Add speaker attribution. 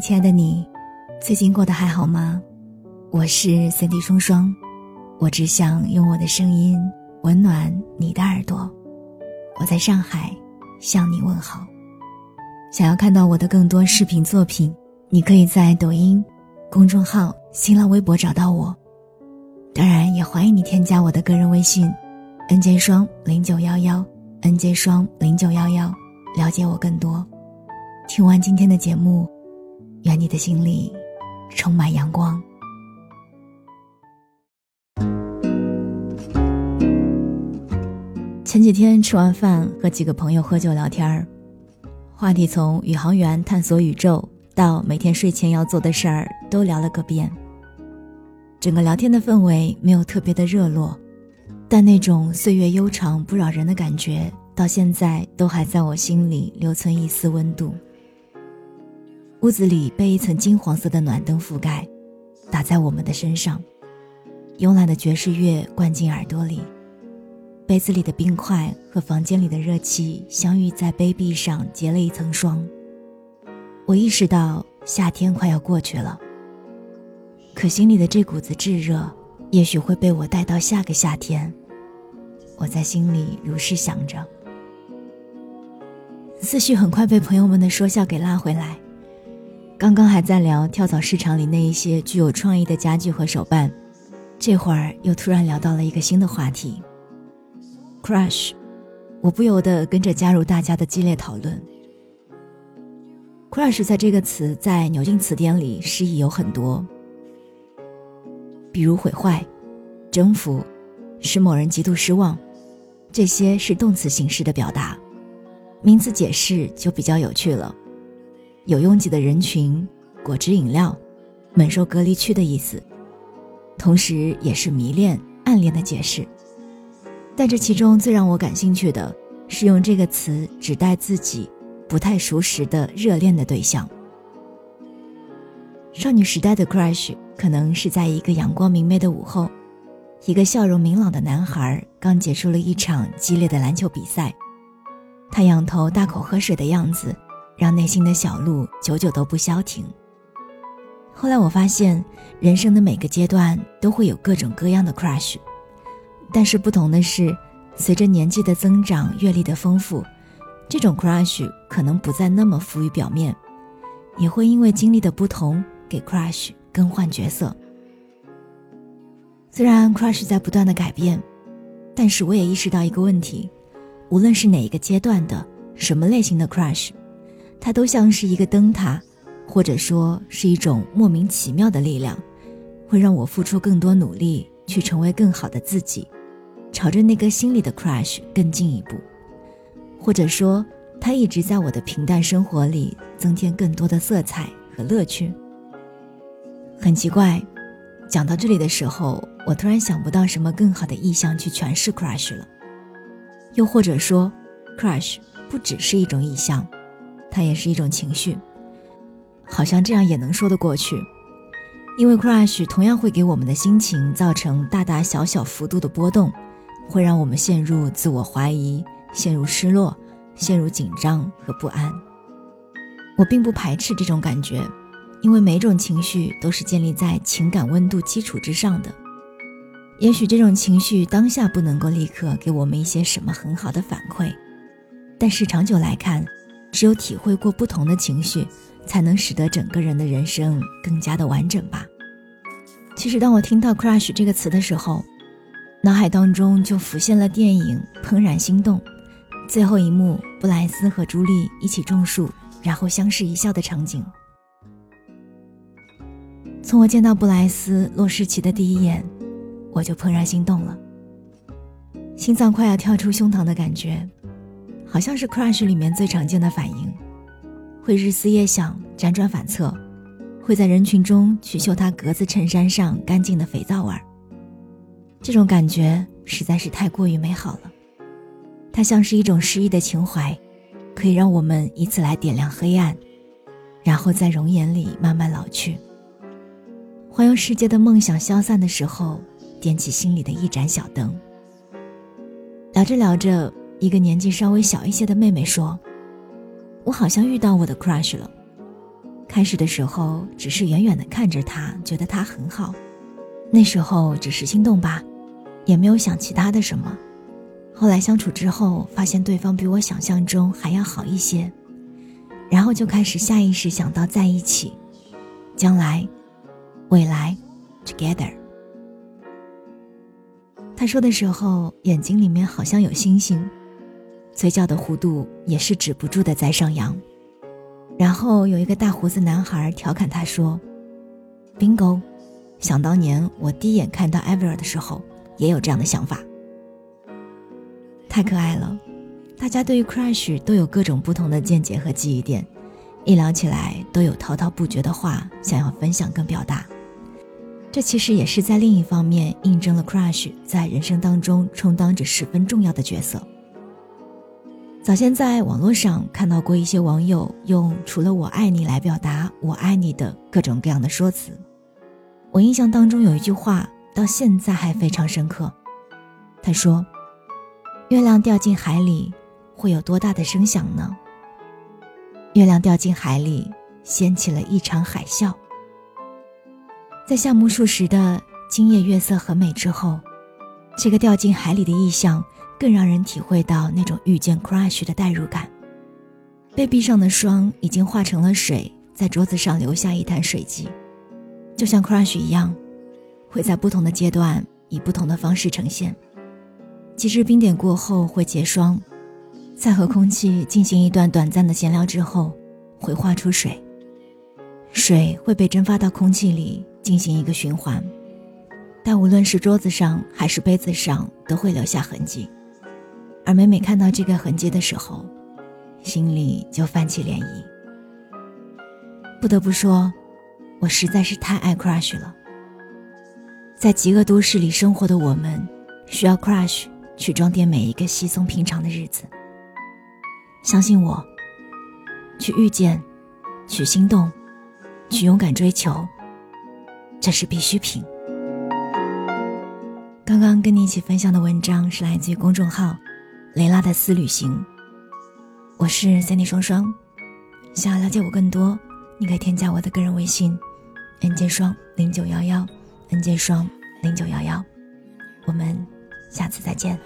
Speaker 1: 亲爱的你，最近过得还好吗？我是三 D 双双，我只想用我的声音温暖你的耳朵。我在上海向你问好。想要看到我的更多视频作品，你可以在抖音、公众号、新浪微博找到我。当然，也欢迎你添加我的个人微信：n j 双零九幺幺，n j 双零九幺幺，了解我更多。听完今天的节目。愿你的心里充满阳光。前几天吃完饭，和几个朋友喝酒聊天儿，话题从宇航员探索宇宙到每天睡前要做的事儿都聊了个遍。整个聊天的氛围没有特别的热络，但那种岁月悠长不扰人的感觉，到现在都还在我心里留存一丝温度。屋子里被一层金黄色的暖灯覆盖，打在我们的身上。慵懒的爵士乐灌进耳朵里，杯子里的冰块和房间里的热气相遇在杯壁上，结了一层霜。我意识到夏天快要过去了，可心里的这股子炙热，也许会被我带到下个夏天。我在心里如是想着，思绪很快被朋友们的说笑给拉回来。刚刚还在聊跳蚤市场里那一些具有创意的家具和手办，这会儿又突然聊到了一个新的话题，crush，我不由得跟着加入大家的激烈讨论。crush 在这个词在牛津词典里释义有很多，比如毁坏、征服、使某人极度失望，这些是动词形式的表达，名词解释就比较有趣了。有拥挤的人群、果汁饮料、猛兽隔离区的意思，同时也是迷恋、暗恋的解释。但这其中最让我感兴趣的是用这个词指代自己不太熟识的热恋的对象。少女时代的 crush 可能是在一个阳光明媚的午后，一个笑容明朗的男孩刚结束了一场激烈的篮球比赛，他仰头大口喝水的样子。让内心的小鹿久久都不消停。后来我发现，人生的每个阶段都会有各种各样的 crush，但是不同的是，随着年纪的增长、阅历的丰富，这种 crush 可能不再那么浮于表面，也会因为经历的不同，给 crush 更换角色。虽然 crush 在不断的改变，但是我也意识到一个问题：无论是哪一个阶段的、什么类型的 crush。它都像是一个灯塔，或者说是一种莫名其妙的力量，会让我付出更多努力去成为更好的自己，朝着那个心里的 crush 更进一步。或者说，它一直在我的平淡生活里增添更多的色彩和乐趣。很奇怪，讲到这里的时候，我突然想不到什么更好的意象去诠释 crush 了。又或者说，crush 不只是一种意象。它也是一种情绪，好像这样也能说得过去，因为 crush 同样会给我们的心情造成大大小小幅度的波动，会让我们陷入自我怀疑、陷入失落、陷入紧张和不安。我并不排斥这种感觉，因为每种情绪都是建立在情感温度基础之上的。也许这种情绪当下不能够立刻给我们一些什么很好的反馈，但是长久来看。只有体会过不同的情绪，才能使得整个人的人生更加的完整吧。其实，当我听到 “crush” 这个词的时候，脑海当中就浮现了电影《怦然心动》最后一幕，布莱斯和朱莉一起种树，然后相视一笑的场景。从我见到布莱斯洛世奇的第一眼，我就怦然心动了，心脏快要跳出胸膛的感觉。好像是 crush 里面最常见的反应，会日思夜想、辗转反侧，会在人群中去嗅他格子衬衫上干净的肥皂味儿。这种感觉实在是太过于美好了，它像是一种诗意的情怀，可以让我们以此来点亮黑暗，然后在容颜里慢慢老去。环游世界的梦想消散的时候，点起心里的一盏小灯。聊着聊着。一个年纪稍微小一些的妹妹说：“我好像遇到我的 crush 了。”开始的时候只是远远的看着他，觉得他很好，那时候只是心动吧，也没有想其他的什么。后来相处之后，发现对方比我想象中还要好一些，然后就开始下意识想到在一起，将来，未来，together。他说的时候，眼睛里面好像有星星，嘴角的弧度也是止不住的在上扬。然后有一个大胡子男孩调侃他说：“Bingo，想当年我第一眼看到 Ever 的时候，也有这样的想法。”太可爱了，大家对于 crush 都有各种不同的见解和记忆点，一聊起来都有滔滔不绝的话想要分享跟表达。这其实也是在另一方面印证了 crush 在人生当中充当着十分重要的角色。早先在网络上看到过一些网友用“除了我爱你”来表达“我爱你”的各种各样的说辞，我印象当中有一句话到现在还非常深刻，他说。月亮掉进海里，会有多大的声响呢？月亮掉进海里，掀起了一场海啸。在夏目漱石的“今夜月色很美”之后，这个掉进海里的意象，更让人体会到那种遇见 crush 的代入感。被闭上的霜已经化成了水，在桌子上留下一滩水迹，就像 crush 一样，会在不同的阶段以不同的方式呈现。即使冰点过后会结霜，在和空气进行一段短暂的闲聊之后，会化出水。水会被蒸发到空气里进行一个循环，但无论是桌子上还是杯子上，都会留下痕迹。而每每看到这个痕迹的时候，心里就泛起涟漪。不得不说，我实在是太爱 crush 了。在极恶都市里生活的我们，需要 crush。去装点每一个稀松平常的日子。相信我，去遇见，去心动，去勇敢追求，这是必需品。刚刚跟你一起分享的文章是来自于公众号“雷拉的私旅行”。我是三 y 双双，想要了解我更多，你可以添加我的个人微信，NJ 双零九幺幺，NJ 双零九幺幺。我们。下次再见。